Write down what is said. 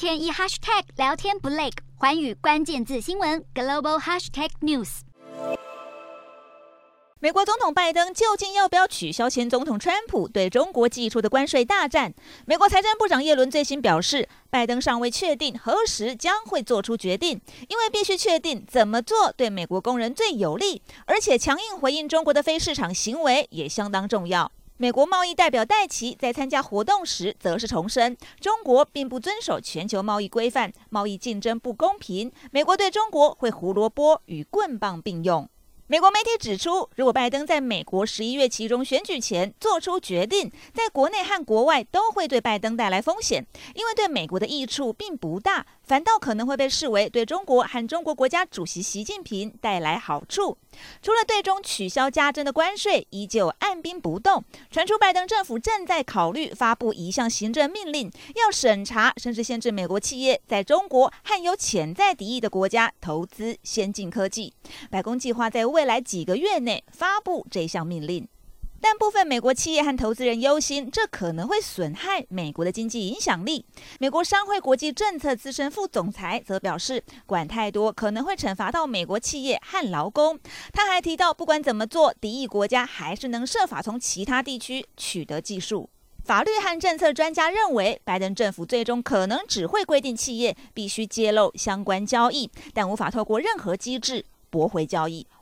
天一 hashtag 聊天不累，环宇关键字新闻 global hashtag news。美国总统拜登究竟要不要取消前总统川普对中国寄出的关税大战？美国财政部长耶伦最新表示，拜登尚未确定何时将会做出决定，因为必须确定怎么做对美国工人最有利，而且强硬回应中国的非市场行为也相当重要。美国贸易代表戴琪在参加活动时，则是重申中国并不遵守全球贸易规范，贸易竞争不公平，美国对中国会胡萝卜与棍棒并用。美国媒体指出，如果拜登在美国十一月期中选举前做出决定，在国内和国外都会对拜登带来风险，因为对美国的益处并不大，反倒可能会被视为对中国和中国国家主席习近平带来好处。除了对中取消加征的关税，依旧按兵不动。传出拜登政府正在考虑发布一项行政命令，要审查甚至限制美国企业在中国和有潜在敌意的国家投资先进科技。白宫计划在未来几个月内发布这项命令。但部分美国企业和投资人忧心，这可能会损害美国的经济影响力。美国商会国际政策资深副总裁则表示，管太多可能会惩罚到美国企业和劳工。他还提到，不管怎么做，敌意国家还是能设法从其他地区取得技术。法律和政策专家认为，拜登政府最终可能只会规定企业必须揭露相关交易，但无法透过任何机制驳回交易。